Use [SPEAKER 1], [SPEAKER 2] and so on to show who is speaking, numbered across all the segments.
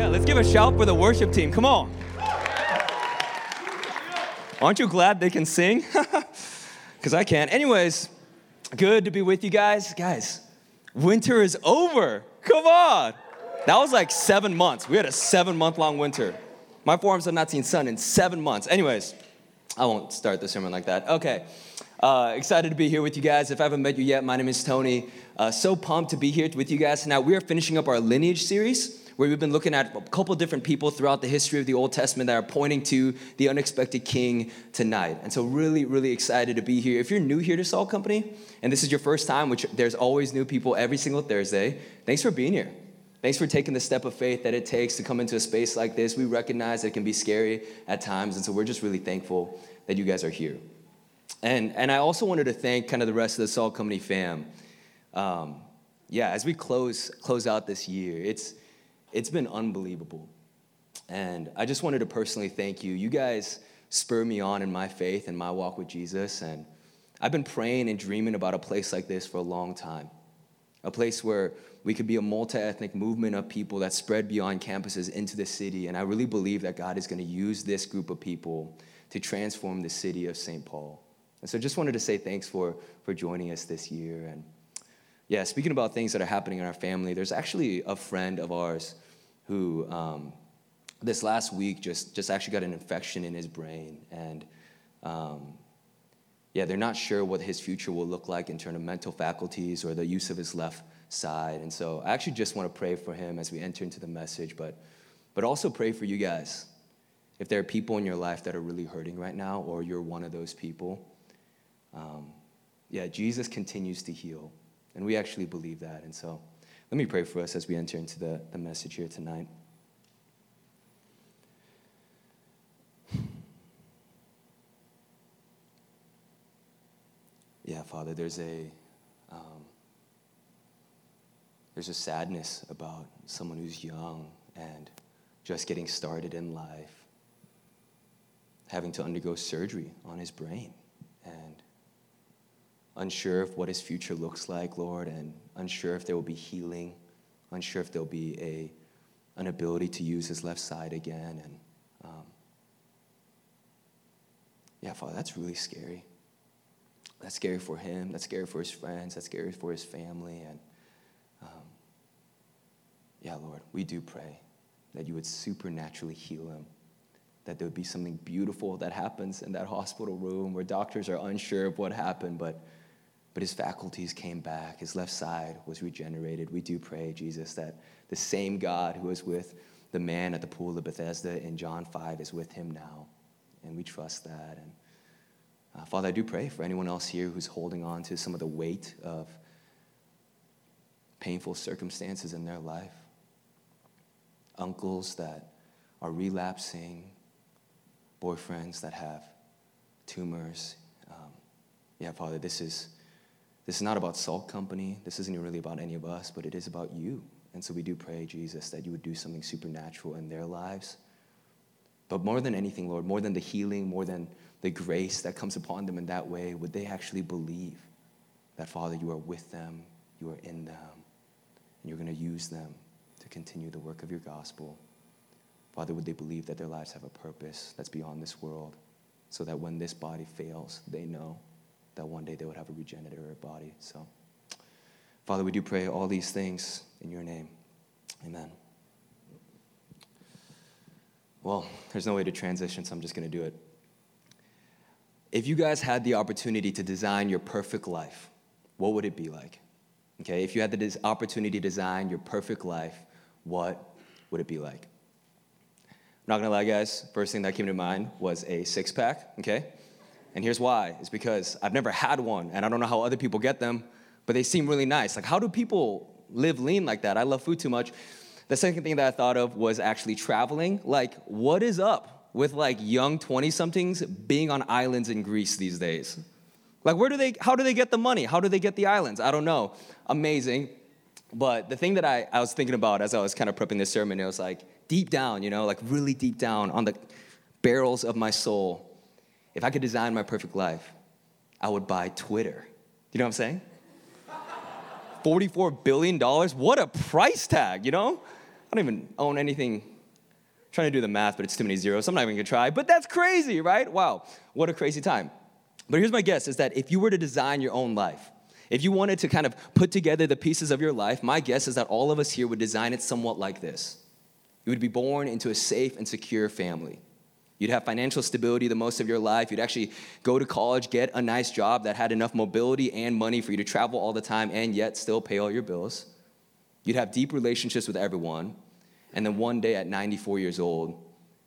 [SPEAKER 1] Yeah, let's give a shout for the worship team. Come on. Aren't you glad they can sing? Because I can't. Anyways, good to be with you guys. Guys, winter is over. Come on. That was like seven months. We had a seven month long winter. My forearms have not seen sun in seven months. Anyways, I won't start the sermon like that. Okay. Uh, excited to be here with you guys. If I haven't met you yet, my name is Tony. Uh, so pumped to be here with you guys. Now, we are finishing up our lineage series where we've been looking at a couple different people throughout the history of the Old Testament that are pointing to the unexpected king tonight. And so, really, really excited to be here. If you're new here to Salt Company and this is your first time, which there's always new people every single Thursday, thanks for being here. Thanks for taking the step of faith that it takes to come into a space like this. We recognize it can be scary at times, and so we're just really thankful that you guys are here. And, and I also wanted to thank kind of the rest of the Salt Company fam. Um, yeah, as we close, close out this year, it's, it's been unbelievable. And I just wanted to personally thank you. You guys spur me on in my faith and my walk with Jesus. And I've been praying and dreaming about a place like this for a long time. A place where we could be a multi ethnic movement of people that spread beyond campuses into the city. And I really believe that God is going to use this group of people to transform the city of St. Paul. And so just wanted to say thanks for, for joining us this year. And yeah, speaking about things that are happening in our family, there's actually a friend of ours who um, this last week just, just actually got an infection in his brain. And um, yeah, they're not sure what his future will look like in terms of mental faculties or the use of his left side. And so I actually just want to pray for him as we enter into the message, but, but also pray for you guys. If there are people in your life that are really hurting right now, or you're one of those people, um, yeah, Jesus continues to heal. And we actually believe that. And so let me pray for us as we enter into the, the message here tonight. Yeah, Father, there's a um, there's a sadness about someone who's young and just getting started in life, having to undergo surgery on his brain, and unsure of what his future looks like, Lord, and unsure if there will be healing, unsure if there'll be a, an ability to use his left side again. And um, yeah, Father, that's really scary. That's scary for him. That's scary for his friends. That's scary for his family. And um, yeah, Lord, we do pray that you would supernaturally heal him that there would be something beautiful that happens in that hospital room where doctors are unsure of what happened, but but his faculties came back. His left side was regenerated. We do pray, Jesus, that the same God who was with the man at the pool of Bethesda in John 5 is with him now. And we trust that. And uh, Father, I do pray for anyone else here who's holding on to some of the weight of painful circumstances in their life. Uncles that are relapsing, boyfriends that have tumors. Um, yeah, Father, this is this is not about Salt Company. This isn't really about any of us, but it is about you. And so we do pray, Jesus, that you would do something supernatural in their lives. But more than anything, Lord, more than the healing, more than the grace that comes upon them in that way, would they actually believe that, Father, you are with them, you are in them, and you're going to use them to continue the work of your gospel? Father, would they believe that their lives have a purpose that's beyond this world so that when this body fails, they know that one day they would have a regenerative body. So, Father, we do pray all these things in your name. Amen. Well, there's no way to transition, so I'm just going to do it. If you guys had the opportunity to design your perfect life, what would it be like? Okay, if you had the opportunity to design your perfect life, what would it be like? I'm not gonna lie, guys, first thing that came to mind was a six pack, okay? And here's why it's because I've never had one, and I don't know how other people get them, but they seem really nice. Like, how do people live lean like that? I love food too much. The second thing that I thought of was actually traveling. Like, what is up with like young 20 somethings being on islands in Greece these days? Like, where do they, how do they get the money? How do they get the islands? I don't know. Amazing. But the thing that I, I was thinking about as I was kind of prepping this sermon, it was like deep down, you know, like really deep down on the barrels of my soul, if I could design my perfect life, I would buy Twitter. You know what I'm saying? $44 billion? What a price tag, you know? I don't even own anything. I'm trying to do the math, but it's too many zeros, I'm not even gonna try. But that's crazy, right? Wow, what a crazy time. But here's my guess is that if you were to design your own life, if you wanted to kind of put together the pieces of your life, my guess is that all of us here would design it somewhat like this. You would be born into a safe and secure family. You'd have financial stability the most of your life. You'd actually go to college, get a nice job that had enough mobility and money for you to travel all the time and yet still pay all your bills. You'd have deep relationships with everyone. And then one day at 94 years old,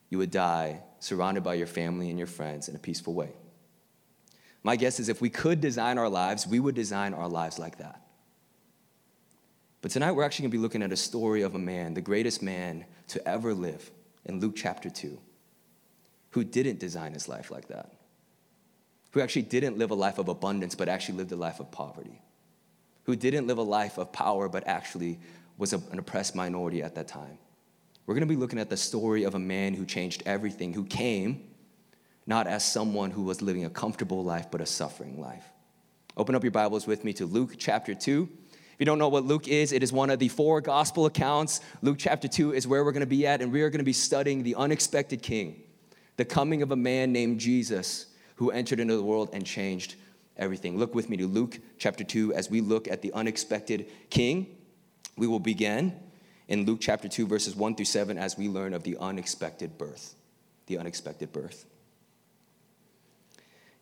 [SPEAKER 1] you would die surrounded by your family and your friends in a peaceful way. My guess is if we could design our lives, we would design our lives like that. But tonight we're actually going to be looking at a story of a man, the greatest man to ever live, in Luke chapter 2, who didn't design his life like that, who actually didn't live a life of abundance, but actually lived a life of poverty, who didn't live a life of power, but actually was an oppressed minority at that time. We're going to be looking at the story of a man who changed everything, who came not as someone who was living a comfortable life, but a suffering life. Open up your Bibles with me to Luke chapter 2. If you don't know what Luke is, it is one of the four gospel accounts. Luke chapter 2 is where we're going to be at, and we are going to be studying the unexpected king, the coming of a man named Jesus who entered into the world and changed everything. Look with me to Luke chapter 2 as we look at the unexpected king. We will begin in Luke chapter 2, verses 1 through 7, as we learn of the unexpected birth. The unexpected birth.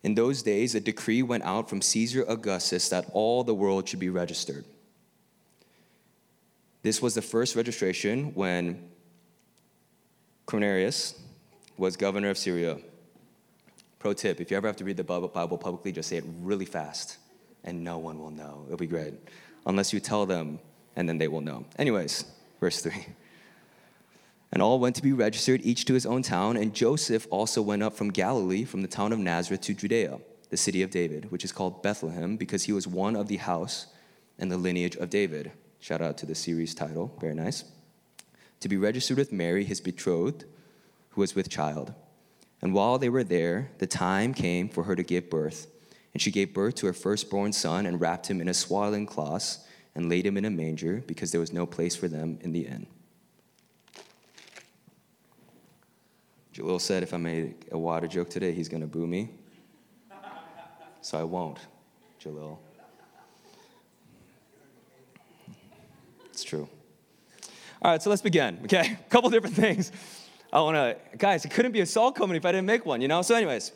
[SPEAKER 1] In those days, a decree went out from Caesar Augustus that all the world should be registered. This was the first registration when Quirinius was governor of Syria. Pro tip if you ever have to read the Bible publicly, just say it really fast, and no one will know. It'll be great. Unless you tell them, and then they will know. Anyways, verse 3. And all went to be registered, each to his own town. And Joseph also went up from Galilee, from the town of Nazareth to Judea, the city of David, which is called Bethlehem, because he was one of the house and the lineage of David. Shout out to the series title, very nice. To be registered with Mary, his betrothed, who was with child. And while they were there, the time came for her to give birth. And she gave birth to her firstborn son and wrapped him in a swaddling cloth and laid him in a manger because there was no place for them in the inn. Jalil said if I made a water joke today, he's going to boo me. So I won't, Jalil. It's true. All right, so let's begin, okay? A couple different things. I want to, guys, it couldn't be a salt company if I didn't make one, you know? So, anyways,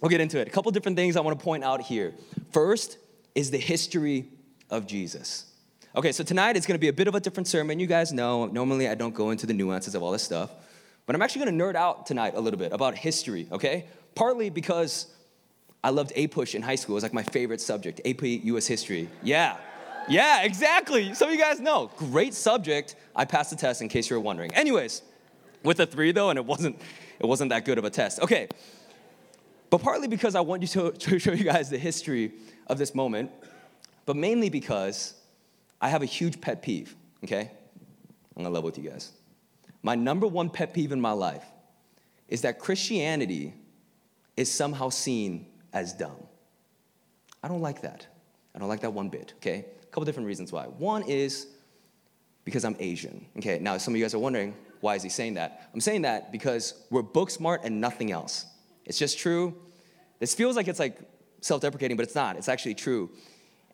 [SPEAKER 1] we'll get into it. A couple different things I want to point out here. First is the history of Jesus. Okay, so tonight it's going to be a bit of a different sermon. You guys know, normally I don't go into the nuances of all this stuff. But I'm actually gonna nerd out tonight a little bit about history, okay? Partly because I loved APUSH in high school. It was like my favorite subject, AP US History. Yeah, yeah, exactly. Some of you guys know. Great subject. I passed the test in case you were wondering. Anyways, with a three though, and it wasn't, it wasn't that good of a test. Okay, but partly because I want you to, to show you guys the history of this moment, but mainly because I have a huge pet peeve, okay? I'm gonna level with you guys. My number one pet peeve in my life is that Christianity is somehow seen as dumb. I don't like that. I don't like that one bit, okay? A couple different reasons why. One is because I'm Asian, okay? Now, some of you guys are wondering, why is he saying that? I'm saying that because we're book smart and nothing else. It's just true. This feels like it's like self deprecating, but it's not. It's actually true.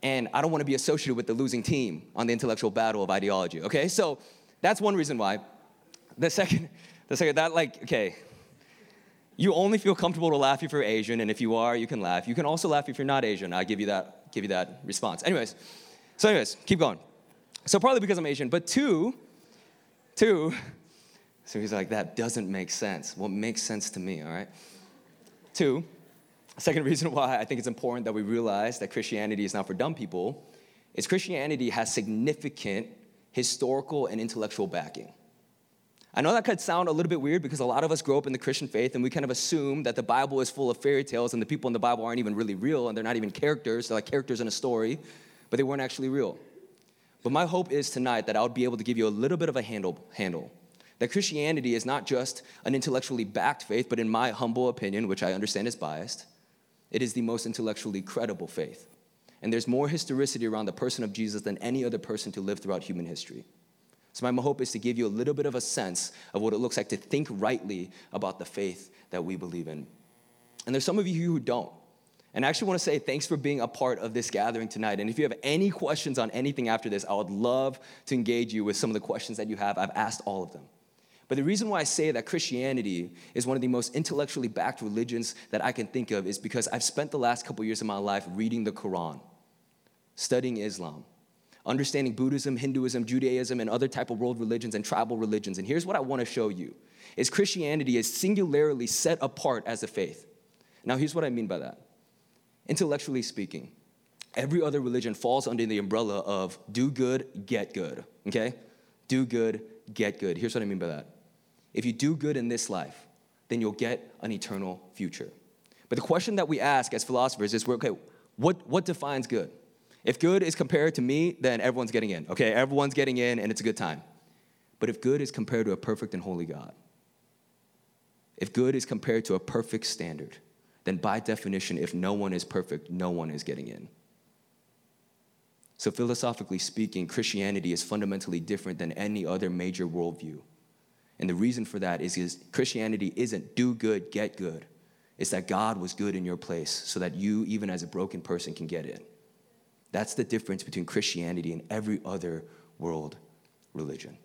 [SPEAKER 1] And I don't want to be associated with the losing team on the intellectual battle of ideology, okay? So that's one reason why. The second, the second, that like, okay, you only feel comfortable to laugh if you're Asian, and if you are, you can laugh. You can also laugh if you're not Asian. I give you that, give you that response. Anyways, so anyways, keep going. So probably because I'm Asian, but two, two, so he's like, that doesn't make sense. Well, makes sense to me, all right? Two, second reason why I think it's important that we realize that Christianity is not for dumb people is Christianity has significant historical and intellectual backing. I know that could sound a little bit weird because a lot of us grow up in the Christian faith and we kind of assume that the Bible is full of fairy tales and the people in the Bible aren't even really real and they're not even characters. They're like characters in a story, but they weren't actually real. But my hope is tonight that I would be able to give you a little bit of a handle, handle. That Christianity is not just an intellectually backed faith, but in my humble opinion, which I understand is biased, it is the most intellectually credible faith. And there's more historicity around the person of Jesus than any other person to live throughout human history. So, my hope is to give you a little bit of a sense of what it looks like to think rightly about the faith that we believe in. And there's some of you who don't. And I actually want to say thanks for being a part of this gathering tonight. And if you have any questions on anything after this, I would love to engage you with some of the questions that you have. I've asked all of them. But the reason why I say that Christianity is one of the most intellectually backed religions that I can think of is because I've spent the last couple years of my life reading the Quran, studying Islam, understanding Buddhism, Hinduism, Judaism, and other type of world religions and tribal religions. And here's what I want to show you is Christianity is singularly set apart as a faith. Now, here's what I mean by that. Intellectually speaking, every other religion falls under the umbrella of do good, get good, okay? Do good, get good. Here's what I mean by that. If you do good in this life, then you'll get an eternal future. But the question that we ask as philosophers is okay, what, what defines good? If good is compared to me, then everyone's getting in, okay? Everyone's getting in and it's a good time. But if good is compared to a perfect and holy God, if good is compared to a perfect standard, then by definition, if no one is perfect, no one is getting in. So, philosophically speaking, Christianity is fundamentally different than any other major worldview. And the reason for that is, is Christianity isn't do good, get good. It's that God was good in your place so that you, even as a broken person, can get in. That's the difference between Christianity and every other world religion.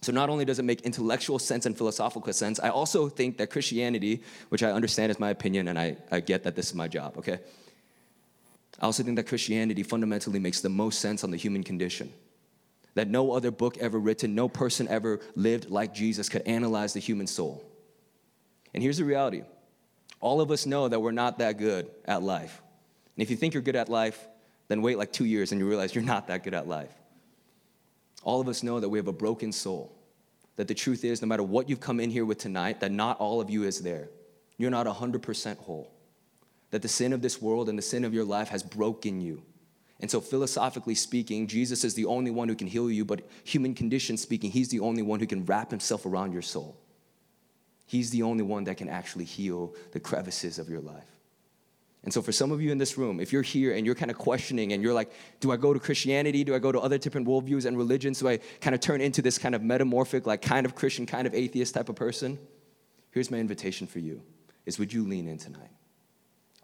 [SPEAKER 1] So, not only does it make intellectual sense and philosophical sense, I also think that Christianity, which I understand is my opinion and I, I get that this is my job, okay? I also think that Christianity fundamentally makes the most sense on the human condition. That no other book ever written, no person ever lived like Jesus could analyze the human soul. And here's the reality all of us know that we're not that good at life. And if you think you're good at life, then wait like two years and you realize you're not that good at life. All of us know that we have a broken soul. That the truth is, no matter what you've come in here with tonight, that not all of you is there. You're not 100% whole that the sin of this world and the sin of your life has broken you. And so, philosophically speaking, Jesus is the only one who can heal you, but human condition speaking, he's the only one who can wrap himself around your soul. He's the only one that can actually heal the crevices of your life. And so, for some of you in this room, if you're here and you're kind of questioning and you're like, do I go to Christianity? Do I go to other different worldviews and religions? Do I kind of turn into this kind of metamorphic, like kind of Christian, kind of atheist type of person? Here's my invitation for you is would you lean in tonight?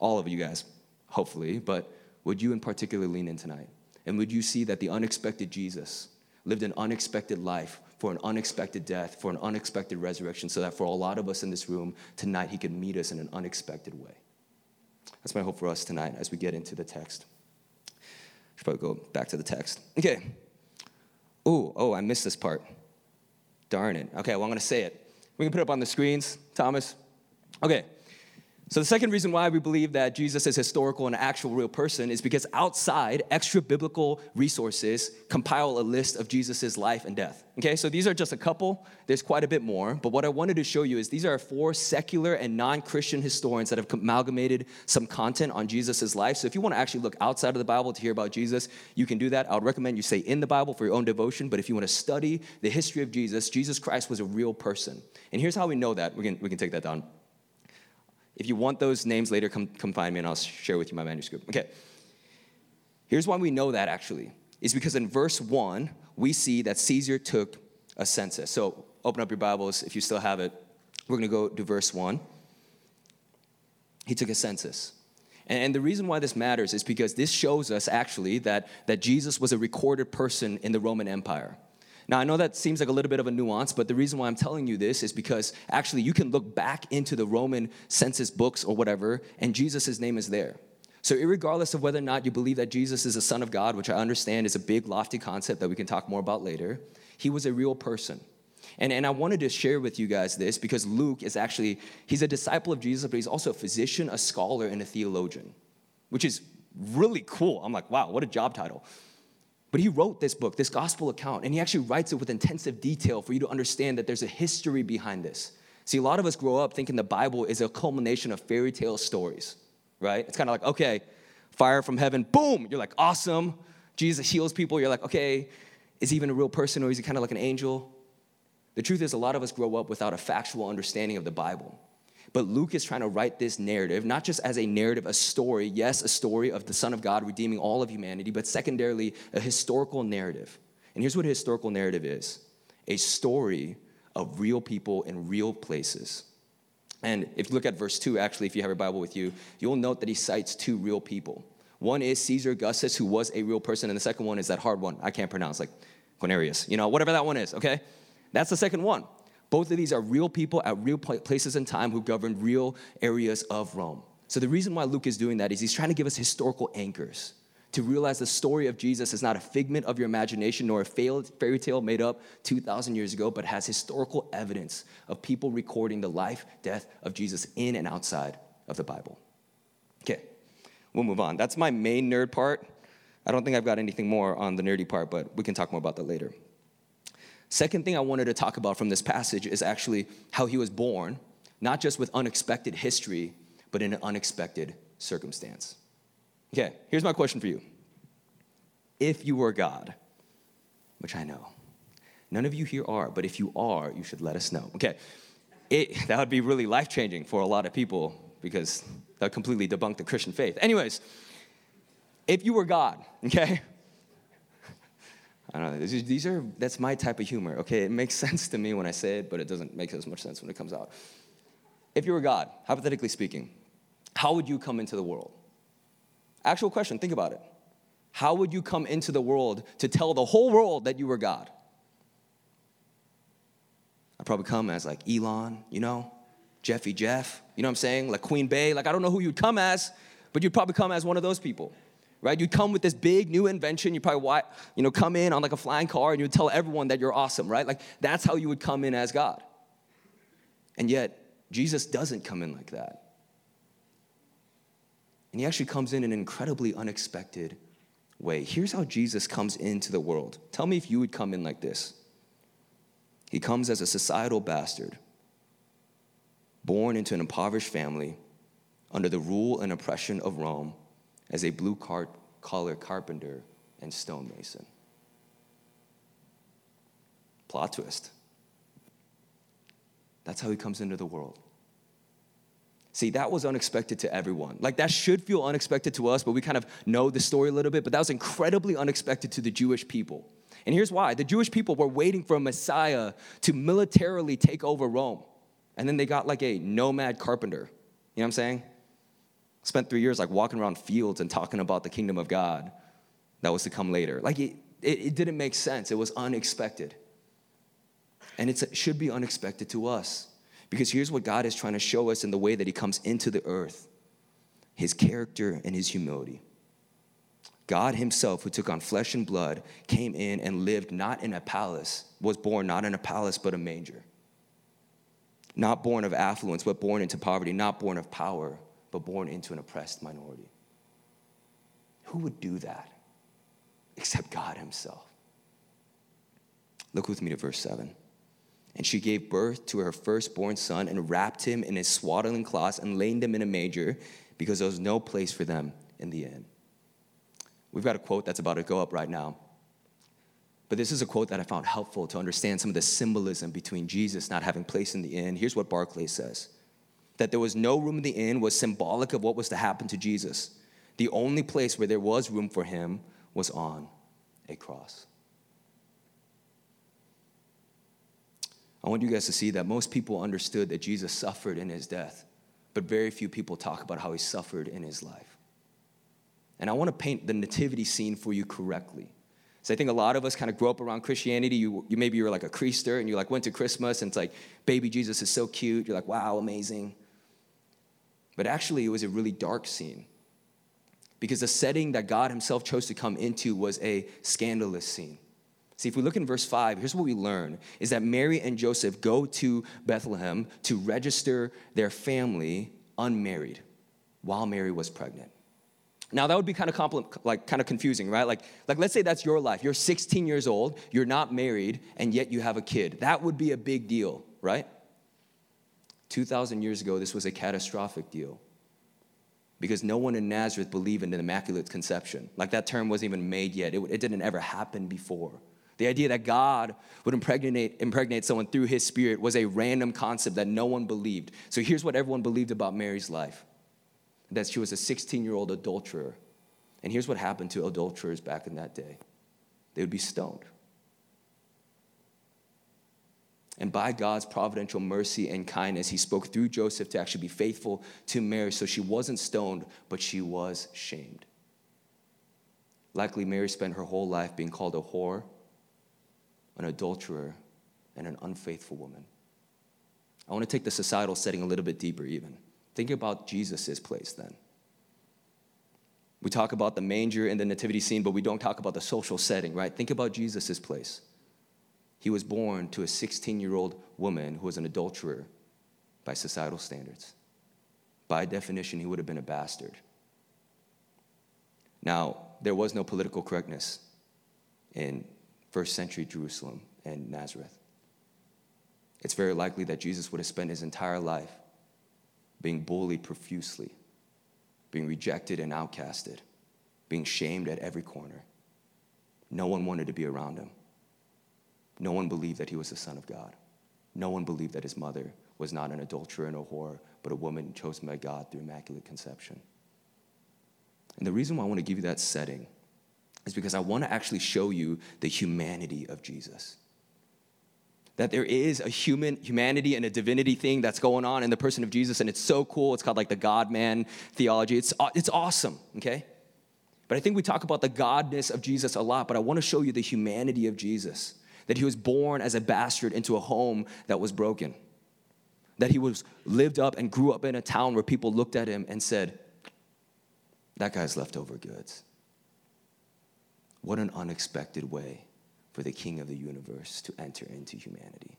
[SPEAKER 1] all of you guys, hopefully, but would you in particular lean in tonight? And would you see that the unexpected Jesus lived an unexpected life for an unexpected death, for an unexpected resurrection, so that for a lot of us in this room tonight, he could meet us in an unexpected way? That's my hope for us tonight as we get into the text. Should probably go back to the text. Okay. Oh, oh, I missed this part. Darn it. Okay, well, I'm going to say it. We can put it up on the screens, Thomas. Okay. So, the second reason why we believe that Jesus is historical and an actual real person is because outside extra biblical resources compile a list of Jesus' life and death. Okay, so these are just a couple, there's quite a bit more, but what I wanted to show you is these are four secular and non Christian historians that have amalgamated some content on Jesus' life. So, if you want to actually look outside of the Bible to hear about Jesus, you can do that. I would recommend you stay in the Bible for your own devotion, but if you want to study the history of Jesus, Jesus Christ was a real person. And here's how we know that. We can, we can take that down. If you want those names later, come, come find me and I'll share with you my manuscript. Okay. Here's why we know that actually, is because in verse 1, we see that Caesar took a census. So open up your Bibles if you still have it. We're going to go to verse 1. He took a census. And the reason why this matters is because this shows us actually that, that Jesus was a recorded person in the Roman Empire. Now, I know that seems like a little bit of a nuance, but the reason why I'm telling you this is because actually you can look back into the Roman census books or whatever, and Jesus' name is there. So, regardless of whether or not you believe that Jesus is a son of God, which I understand is a big, lofty concept that we can talk more about later, he was a real person. And, and I wanted to share with you guys this because Luke is actually, he's a disciple of Jesus, but he's also a physician, a scholar, and a theologian, which is really cool. I'm like, wow, what a job title. But he wrote this book, this gospel account, and he actually writes it with intensive detail for you to understand that there's a history behind this. See, a lot of us grow up thinking the Bible is a culmination of fairy tale stories, right? It's kind of like, okay, fire from heaven, boom, you're like, awesome. Jesus heals people, you're like, okay, is he even a real person or is he kind of like an angel? The truth is, a lot of us grow up without a factual understanding of the Bible. But Luke is trying to write this narrative, not just as a narrative, a story, yes, a story of the Son of God redeeming all of humanity, but secondarily, a historical narrative. And here's what a historical narrative is a story of real people in real places. And if you look at verse 2, actually, if you have your Bible with you, you'll note that he cites two real people. One is Caesar Augustus, who was a real person, and the second one is that hard one I can't pronounce, like Quirinius, you know, whatever that one is, okay? That's the second one. Both of these are real people at real places and time who governed real areas of Rome. So the reason why Luke is doing that is he's trying to give us historical anchors to realize the story of Jesus is not a figment of your imagination nor a fairy tale made up 2,000 years ago, but has historical evidence of people recording the life, death of Jesus in and outside of the Bible. Okay, we'll move on. That's my main nerd part. I don't think I've got anything more on the nerdy part, but we can talk more about that later. Second thing I wanted to talk about from this passage is actually how he was born, not just with unexpected history, but in an unexpected circumstance. Okay, here's my question for you. If you were God, which I know, none of you here are, but if you are, you should let us know. Okay, it, that would be really life changing for a lot of people because that would completely debunk the Christian faith. Anyways, if you were God, okay? I don't know, these are, that's my type of humor, okay? It makes sense to me when I say it, but it doesn't make as much sense when it comes out. If you were God, hypothetically speaking, how would you come into the world? Actual question, think about it. How would you come into the world to tell the whole world that you were God? I'd probably come as like Elon, you know, Jeffy Jeff, you know what I'm saying? Like Queen Bey. Like, I don't know who you'd come as, but you'd probably come as one of those people, right? You'd come with this big new invention. You'd probably, you know, come in on like a flying car and you'd tell everyone that you're awesome, right? Like, that's how you would come in as God. And yet, Jesus doesn't come in like that. And he actually comes in an incredibly unexpected way. Here's how Jesus comes into the world. Tell me if you would come in like this. He comes as a societal bastard, born into an impoverished family, under the rule and oppression of Rome, as a blue collar carpenter and stonemason. Plot twist. That's how he comes into the world. See, that was unexpected to everyone. Like, that should feel unexpected to us, but we kind of know the story a little bit, but that was incredibly unexpected to the Jewish people. And here's why the Jewish people were waiting for a Messiah to militarily take over Rome. And then they got like a nomad carpenter. You know what I'm saying? Spent three years like walking around fields and talking about the kingdom of God that was to come later. Like, it, it, it didn't make sense, it was unexpected. And it should be unexpected to us. Because here's what God is trying to show us in the way that He comes into the earth His character and His humility. God Himself, who took on flesh and blood, came in and lived not in a palace, was born not in a palace, but a manger. Not born of affluence, but born into poverty. Not born of power, but born into an oppressed minority. Who would do that except God Himself? Look with me to verse 7. And she gave birth to her firstborn son and wrapped him in his swaddling cloths and laid him in a manger because there was no place for them in the inn. We've got a quote that's about to go up right now. But this is a quote that I found helpful to understand some of the symbolism between Jesus not having place in the inn. Here's what Barclay says that there was no room in the inn was symbolic of what was to happen to Jesus. The only place where there was room for him was on a cross. I want you guys to see that most people understood that Jesus suffered in his death, but very few people talk about how he suffered in his life. And I want to paint the nativity scene for you correctly. So I think a lot of us kind of grow up around Christianity. You, you maybe you were like a creaster and you like went to Christmas and it's like baby Jesus is so cute. You're like, wow, amazing. But actually, it was a really dark scene because the setting that God Himself chose to come into was a scandalous scene. See, if we look in verse 5, here's what we learn is that Mary and Joseph go to Bethlehem to register their family unmarried while Mary was pregnant. Now that would be kind of compl- like kind of confusing, right? Like, like let's say that's your life. You're 16 years old, you're not married, and yet you have a kid. That would be a big deal, right? 2,000 years ago, this was a catastrophic deal because no one in Nazareth believed in an immaculate conception. Like that term wasn't even made yet. It, it didn't ever happen before. The idea that God would impregnate, impregnate someone through his spirit was a random concept that no one believed. So here's what everyone believed about Mary's life that she was a 16 year old adulterer. And here's what happened to adulterers back in that day they would be stoned. And by God's providential mercy and kindness, he spoke through Joseph to actually be faithful to Mary. So she wasn't stoned, but she was shamed. Likely, Mary spent her whole life being called a whore, an adulterer, and an unfaithful woman. I want to take the societal setting a little bit deeper, even. Think about Jesus' place then. We talk about the manger and the nativity scene, but we don't talk about the social setting, right? Think about Jesus' place. He was born to a 16 year old woman who was an adulterer by societal standards. By definition, he would have been a bastard. Now, there was no political correctness in first century Jerusalem and Nazareth. It's very likely that Jesus would have spent his entire life being bullied profusely being rejected and outcasted, being shamed at every corner. No one wanted to be around him. No one believed that he was the Son of God. No one believed that his mother was not an adulterer and a whore, but a woman chosen by God through immaculate conception. And the reason why I want to give you that setting is because I want to actually show you the humanity of Jesus that there is a human humanity and a divinity thing that's going on in the person of Jesus, and it's so cool. It's called like the God man theology. It's, it's awesome, okay? But I think we talk about the godness of Jesus a lot, but I want to show you the humanity of Jesus. That he was born as a bastard into a home that was broken. That he was lived up and grew up in a town where people looked at him and said, That guy's leftover goods. What an unexpected way for the King of the universe to enter into humanity.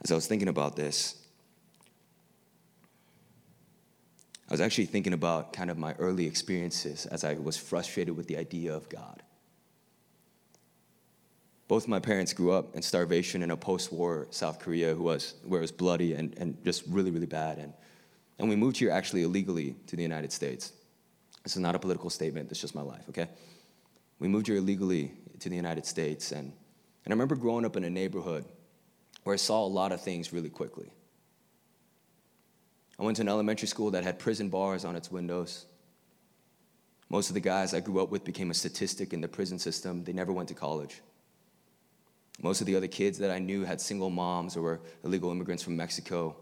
[SPEAKER 1] As I was thinking about this, I was actually thinking about kind of my early experiences as I was frustrated with the idea of God. Both my parents grew up in starvation in a post war South Korea who was, where it was bloody and, and just really, really bad. And, and we moved here actually illegally to the United States. This is not a political statement, is just my life, okay? We moved here illegally to the United States. And, and I remember growing up in a neighborhood where I saw a lot of things really quickly. I went to an elementary school that had prison bars on its windows. Most of the guys I grew up with became a statistic in the prison system. They never went to college. Most of the other kids that I knew had single moms or were illegal immigrants from Mexico.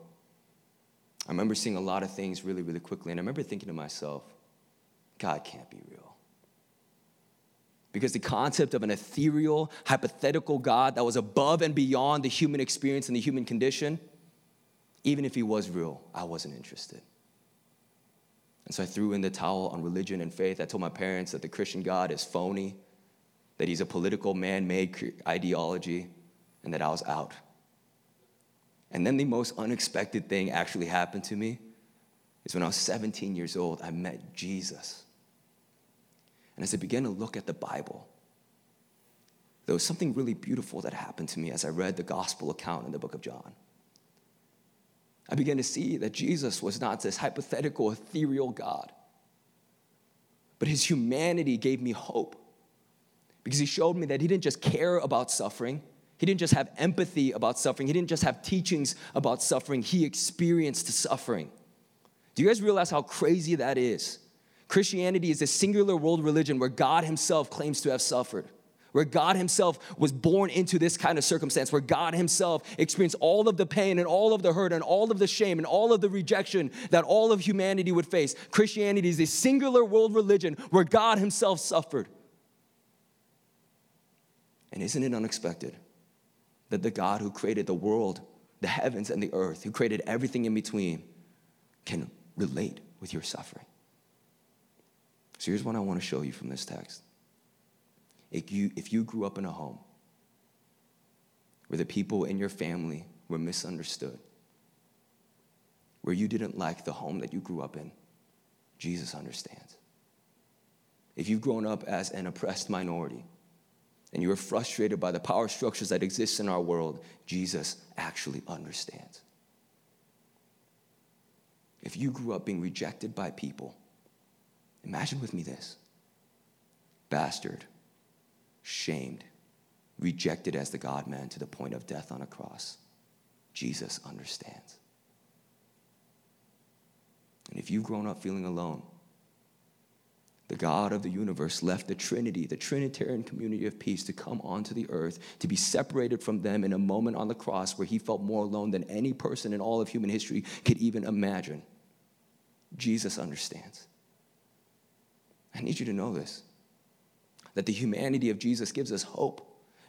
[SPEAKER 1] I remember seeing a lot of things really, really quickly. And I remember thinking to myself, God can't be real. Because the concept of an ethereal, hypothetical God that was above and beyond the human experience and the human condition, even if he was real, I wasn't interested. And so I threw in the towel on religion and faith. I told my parents that the Christian God is phony, that he's a political man made ideology, and that I was out. And then the most unexpected thing actually happened to me is when I was 17 years old, I met Jesus. And as I began to look at the Bible, there was something really beautiful that happened to me as I read the gospel account in the book of John. I began to see that Jesus was not this hypothetical, ethereal God, but his humanity gave me hope because he showed me that he didn't just care about suffering, he didn't just have empathy about suffering, he didn't just have teachings about suffering, he experienced suffering. Do you guys realize how crazy that is? Christianity is a singular world religion where God Himself claims to have suffered, where God Himself was born into this kind of circumstance, where God Himself experienced all of the pain and all of the hurt and all of the shame and all of the rejection that all of humanity would face. Christianity is a singular world religion where God Himself suffered. And isn't it unexpected that the God who created the world, the heavens, and the earth, who created everything in between, can relate with your suffering? So here's what I want to show you from this text. If you, if you grew up in a home where the people in your family were misunderstood, where you didn't like the home that you grew up in, Jesus understands. If you've grown up as an oppressed minority and you are frustrated by the power structures that exist in our world, Jesus actually understands. If you grew up being rejected by people, Imagine with me this bastard, shamed, rejected as the God man to the point of death on a cross. Jesus understands. And if you've grown up feeling alone, the God of the universe left the Trinity, the Trinitarian community of peace, to come onto the earth, to be separated from them in a moment on the cross where he felt more alone than any person in all of human history could even imagine. Jesus understands. I need you to know this that the humanity of Jesus gives us hope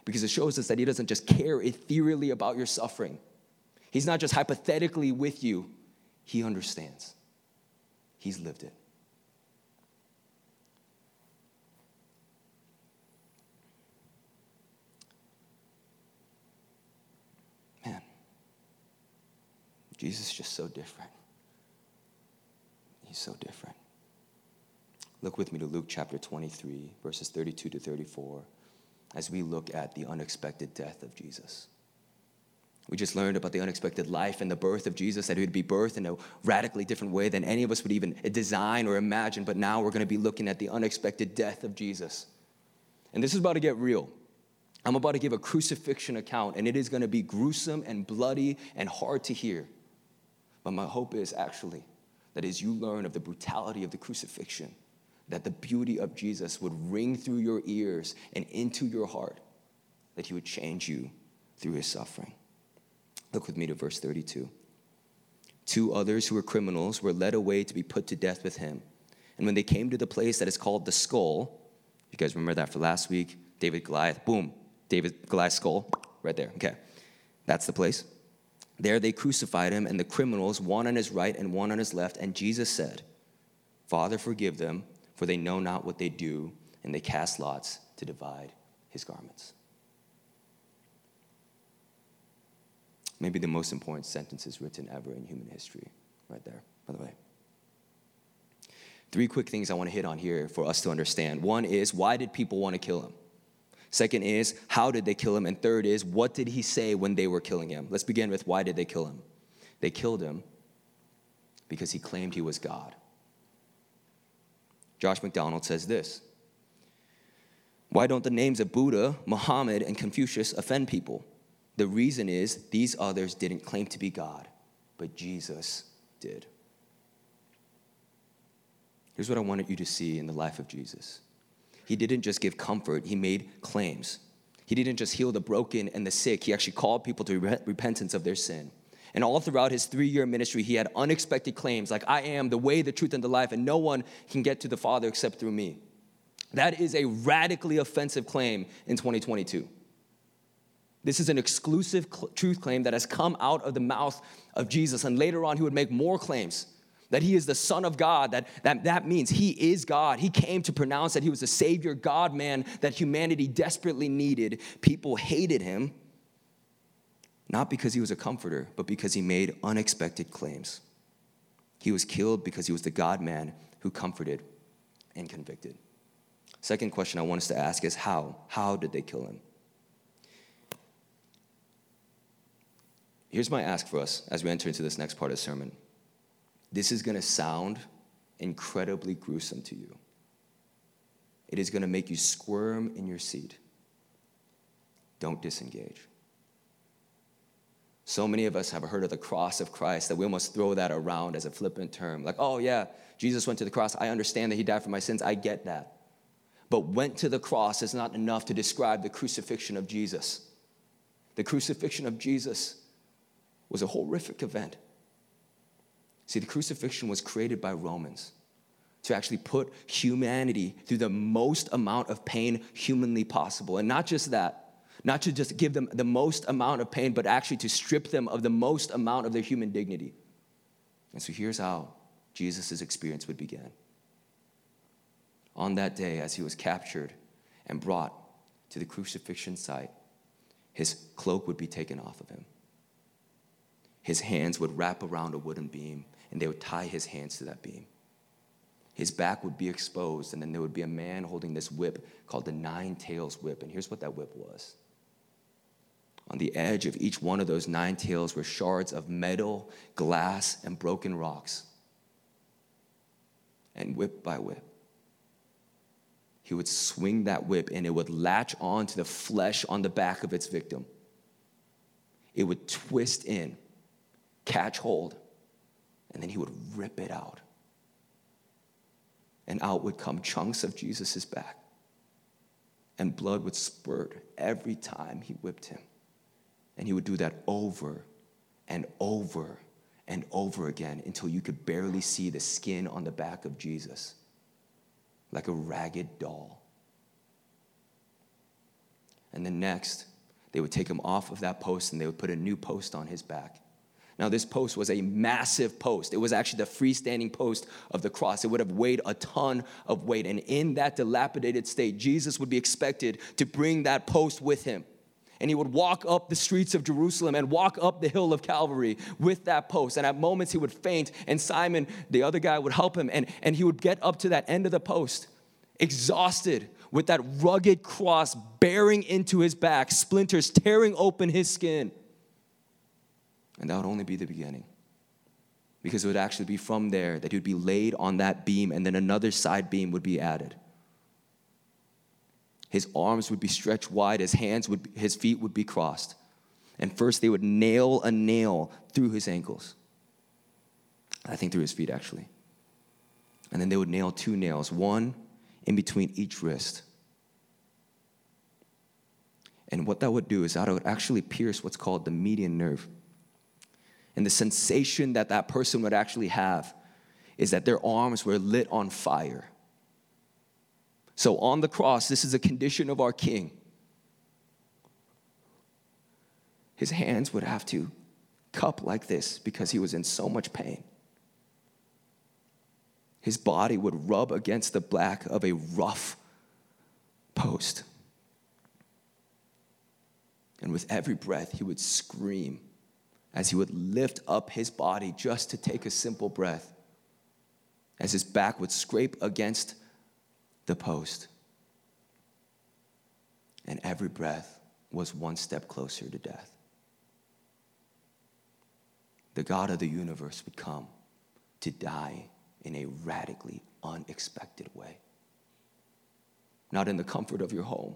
[SPEAKER 1] because it shows us that he doesn't just care ethereally about your suffering. He's not just hypothetically with you, he understands. He's lived it. Jesus is just so different. He's so different. Look with me to Luke chapter 23, verses 32 to 34, as we look at the unexpected death of Jesus. We just learned about the unexpected life and the birth of Jesus, that he would be birthed in a radically different way than any of us would even design or imagine. But now we're going to be looking at the unexpected death of Jesus. And this is about to get real. I'm about to give a crucifixion account, and it is going to be gruesome and bloody and hard to hear. But my hope is actually that as you learn of the brutality of the crucifixion, that the beauty of Jesus would ring through your ears and into your heart, that he would change you through his suffering. Look with me to verse 32. Two others who were criminals were led away to be put to death with him. And when they came to the place that is called the skull, you guys remember that for last week? David Goliath, boom, David Goliath's skull, right there. Okay, that's the place. There they crucified him, and the criminals, one on his right and one on his left. And Jesus said, Father, forgive them, for they know not what they do. And they cast lots to divide his garments. maybe the most important sentences written ever in human history, right there, by the way. Three quick things I want to hit on here for us to understand. One is, why did people want to kill him? Second is, how did they kill him? And third is, what did he say when they were killing him? Let's begin with why did they kill him? They killed him because he claimed he was God. Josh McDowell says this Why don't the names of Buddha, Muhammad, and Confucius offend people? The reason is these others didn't claim to be God, but Jesus did. Here's what I wanted you to see in the life of Jesus He didn't just give comfort, He made claims. He didn't just heal the broken and the sick, He actually called people to repentance of their sin. And all throughout his three year ministry, he had unexpected claims like, I am the way, the truth, and the life, and no one can get to the Father except through me. That is a radically offensive claim in 2022. This is an exclusive cl- truth claim that has come out of the mouth of Jesus. And later on, he would make more claims that he is the Son of God, that, that that means he is God. He came to pronounce that he was the Savior, God man that humanity desperately needed. People hated him, not because he was a comforter, but because he made unexpected claims. He was killed because he was the God man who comforted and convicted. Second question I want us to ask is how? How did they kill him? Here's my ask for us as we enter into this next part of the sermon. This is going to sound incredibly gruesome to you. It is going to make you squirm in your seat. Don't disengage. So many of us have heard of the cross of Christ that we almost throw that around as a flippant term. Like, oh, yeah, Jesus went to the cross. I understand that he died for my sins. I get that. But went to the cross is not enough to describe the crucifixion of Jesus. The crucifixion of Jesus was a horrific event. See, the crucifixion was created by Romans to actually put humanity through the most amount of pain humanly possible. And not just that, not to just give them the most amount of pain, but actually to strip them of the most amount of their human dignity. And so here's how Jesus' experience would begin. On that day, as he was captured and brought to the crucifixion site, his cloak would be taken off of him his hands would wrap around a wooden beam and they would tie his hands to that beam. His back would be exposed, and then there would be a man holding this whip called the Nine Tails Whip. And here's what that whip was on the edge of each one of those nine tails were shards of metal, glass, and broken rocks. And whip by whip, he would swing that whip and it would latch onto the flesh on the back of its victim. It would twist in catch hold, and then he would rip it out. and out would come chunks of Jesus' back. And blood would spurt every time he whipped him. And he would do that over and over and over again until you could barely see the skin on the back of Jesus, like a ragged doll. And then next, they would take him off of that post and they would put a new post on his back. Now, this post was a massive post. It was actually the freestanding post of the cross. It would have weighed a ton of weight. And in that dilapidated state, Jesus would be expected to bring that post with him. And he would walk up the streets of Jerusalem and walk up the hill of Calvary with that post. And at moments he would faint, and Simon, the other guy, would help him. And, and he would get up to that end of the post, exhausted, with that rugged cross bearing into his back, splinters tearing open his skin. And that would only be the beginning. Because it would actually be from there that he would be laid on that beam, and then another side beam would be added. His arms would be stretched wide, his hands would, his feet would be crossed. And first they would nail a nail through his ankles. I think through his feet, actually. And then they would nail two nails, one in between each wrist. And what that would do is that would actually pierce what's called the median nerve. And the sensation that that person would actually have is that their arms were lit on fire. So on the cross, this is a condition of our King. His hands would have to cup like this because he was in so much pain. His body would rub against the back of a rough post. And with every breath, he would scream as he would lift up his body just to take a simple breath, as his back would scrape against the post. And every breath was one step closer to death. The God of the universe would come to die in a radically unexpected way. Not in the comfort of your home,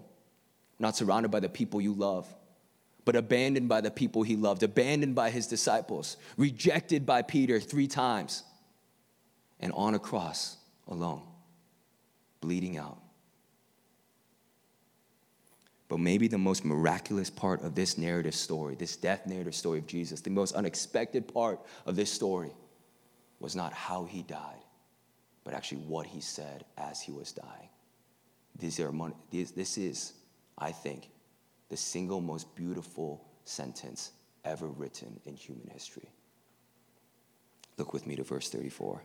[SPEAKER 1] not surrounded by the people you love but abandoned by the people he loved, abandoned by his disciples, rejected by Peter three times, and on a cross alone, bleeding out. But maybe the most miraculous part of this narrative story, this death narrative story of Jesus, the most unexpected part of this story was not how he died, but actually what he said as he was dying. These are, this is, I think, the single most beautiful sentence ever written in human history. Look with me to verse 34.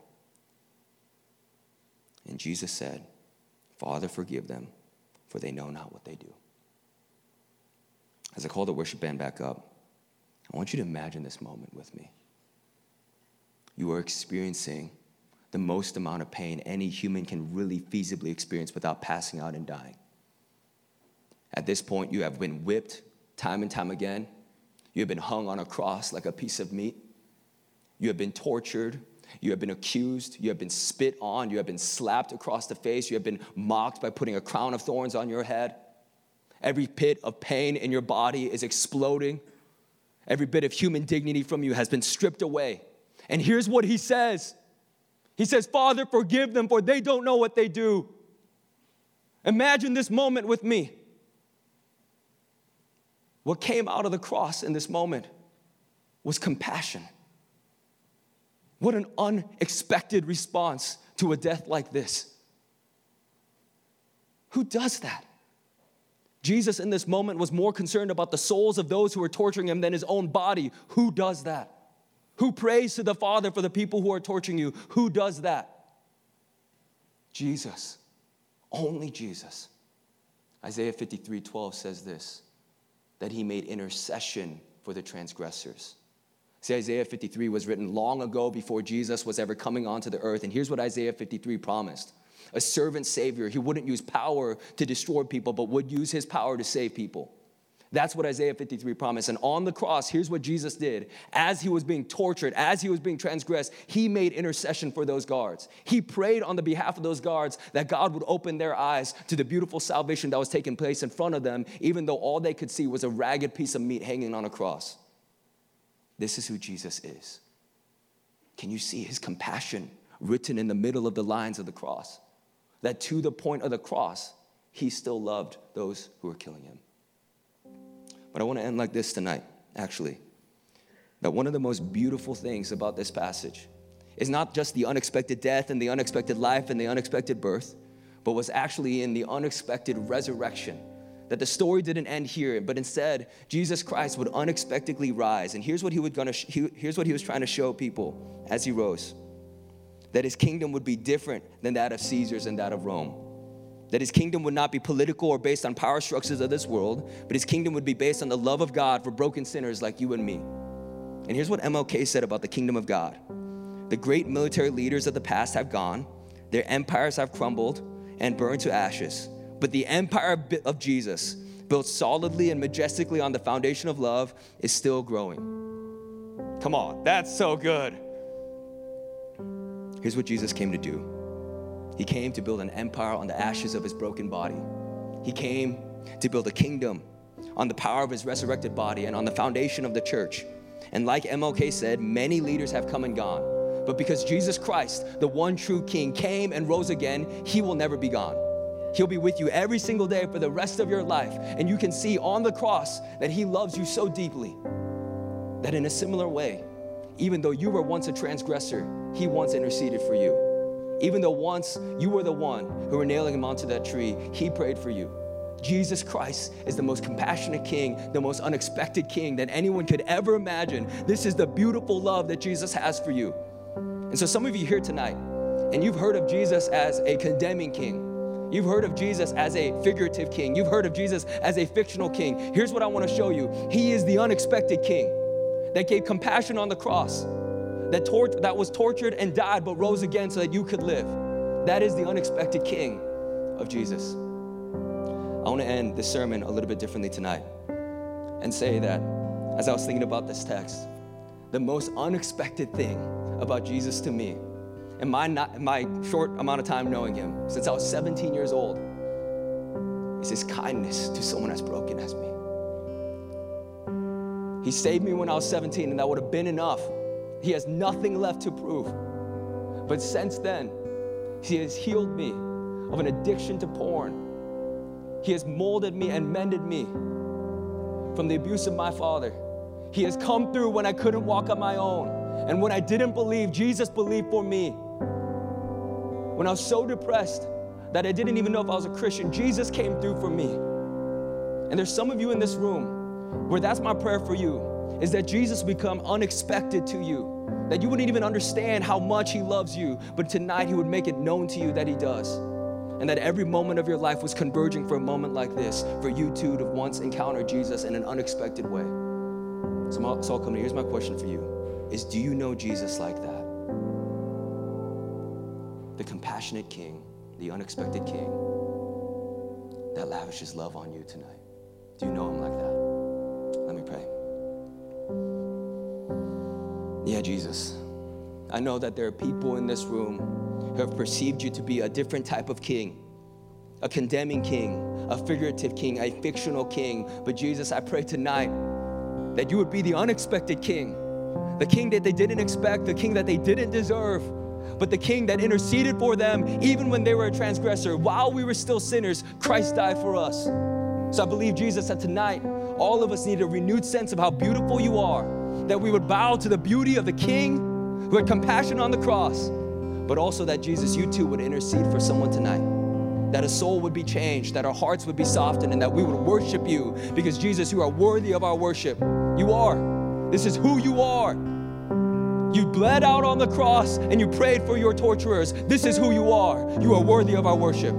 [SPEAKER 1] And Jesus said, Father, forgive them, for they know not what they do. As I call the worship band back up, I want you to imagine this moment with me. You are experiencing the most amount of pain any human can really feasibly experience without passing out and dying. At this point, you have been whipped time and time again. You have been hung on a cross like a piece of meat. You have been tortured. You have been accused. You have been spit on. You have been slapped across the face. You have been mocked by putting a crown of thorns on your head. Every pit of pain in your body is exploding. Every bit of human dignity from you has been stripped away. And here's what he says He says, Father, forgive them, for they don't know what they do. Imagine this moment with me. What came out of the cross in this moment was compassion. What an unexpected response to a death like this. Who does that? Jesus, in this moment, was more concerned about the souls of those who were torturing him than his own body. Who does that? Who prays to the Father for the people who are torturing you? Who does that? Jesus. Only Jesus. Isaiah 53 12 says this that he made intercession for the transgressors. See, Isaiah 53 was written long ago before Jesus was ever coming onto the earth. And here's what Isaiah 53 promised a servant savior. He wouldn't use power to destroy people, but would use his power to save people. That's what Isaiah 53 promised. And on the cross, here's what Jesus did. As he was being tortured, as he was being transgressed, he made intercession for those guards. He prayed on the behalf of those guards that God would open their eyes to the beautiful salvation that was taking place in front of them, even though all they could see was a ragged piece of meat hanging on a cross. This is who Jesus is. Can you see his compassion written in the middle of the lines of the cross? that to the point of the cross, he still loved those who were killing him. But I want to end like this tonight, actually. That one of the most beautiful things about this passage is not just the unexpected death and the unexpected life and the unexpected birth, but was actually in the unexpected resurrection. That the story didn't end here, but instead, Jesus Christ would unexpectedly rise. And here's what he, would gonna sh- he, here's what he was trying to show people as he rose that his kingdom would be different than that of Caesar's and that of Rome. That his kingdom would not be political or based on power structures of this world, but his kingdom would be based on the love of God for broken sinners like you and me. And here's what MLK said about the kingdom of God The great military leaders of the past have gone, their empires have crumbled and burned to ashes. But the empire of Jesus, built solidly and majestically on the foundation of love, is still growing. Come on, that's so good. Here's what Jesus came to do He came to build an empire on the ashes of his broken body. He came to build a kingdom on the power of his resurrected body and on the foundation of the church. And like MLK said, many leaders have come and gone. But because Jesus Christ, the one true King, came and rose again, he will never be gone. He'll be with you every single day for the rest of your life. And you can see on the cross that he loves you so deeply that in a similar way, even though you were once a transgressor, he once interceded for you. Even though once you were the one who were nailing him onto that tree, he prayed for you. Jesus Christ is the most compassionate king, the most unexpected king that anyone could ever imagine. This is the beautiful love that Jesus has for you. And so, some of you here tonight, and you've heard of Jesus as a condemning king. You've heard of Jesus as a figurative king. You've heard of Jesus as a fictional king. Here's what I want to show you He is the unexpected king that gave compassion on the cross, that, tor- that was tortured and died but rose again so that you could live. That is the unexpected king of Jesus. I want to end this sermon a little bit differently tonight and say that as I was thinking about this text, the most unexpected thing about Jesus to me, in my, not, my short amount of time knowing him, since I was 17 years old, is his kindness to someone as broken as me. He saved me when I was 17, and that would have been enough. He has nothing left to prove. But since then, He has healed me of an addiction to porn he has molded me and mended me from the abuse of my father. He has come through when I couldn't walk on my own. And when I didn't believe, Jesus believed for me. When I was so depressed that I didn't even know if I was a Christian, Jesus came through for me. And there's some of you in this room where that's my prayer for you is that Jesus become unexpected to you. That you wouldn't even understand how much he loves you, but tonight he would make it known to you that he does and that every moment of your life was converging for a moment like this for you two to once encounter Jesus in an unexpected way. So, so I'll come to here's my question for you is do you know Jesus like that? The compassionate king, the unexpected king that lavishes love on you tonight. Do you know him like that? Jesus. I know that there are people in this room who have perceived you to be a different type of king, a condemning king, a figurative king, a fictional king. But Jesus, I pray tonight that you would be the unexpected king, the king that they didn't expect, the king that they didn't deserve but the king that interceded for them even when they were a transgressor. While we were still sinners, Christ died for us. So I believe, Jesus, that tonight all of us need a renewed sense of how beautiful you are, that we would bow to the beauty of the king who had compassion on the cross, but also that Jesus, you too would intercede for someone tonight. That a soul would be changed, that our hearts would be softened, and that we would worship you because Jesus, you are worthy of our worship. You are. This is who you are. You bled out on the cross and you prayed for your torturers. This is who you are. You are worthy of our worship.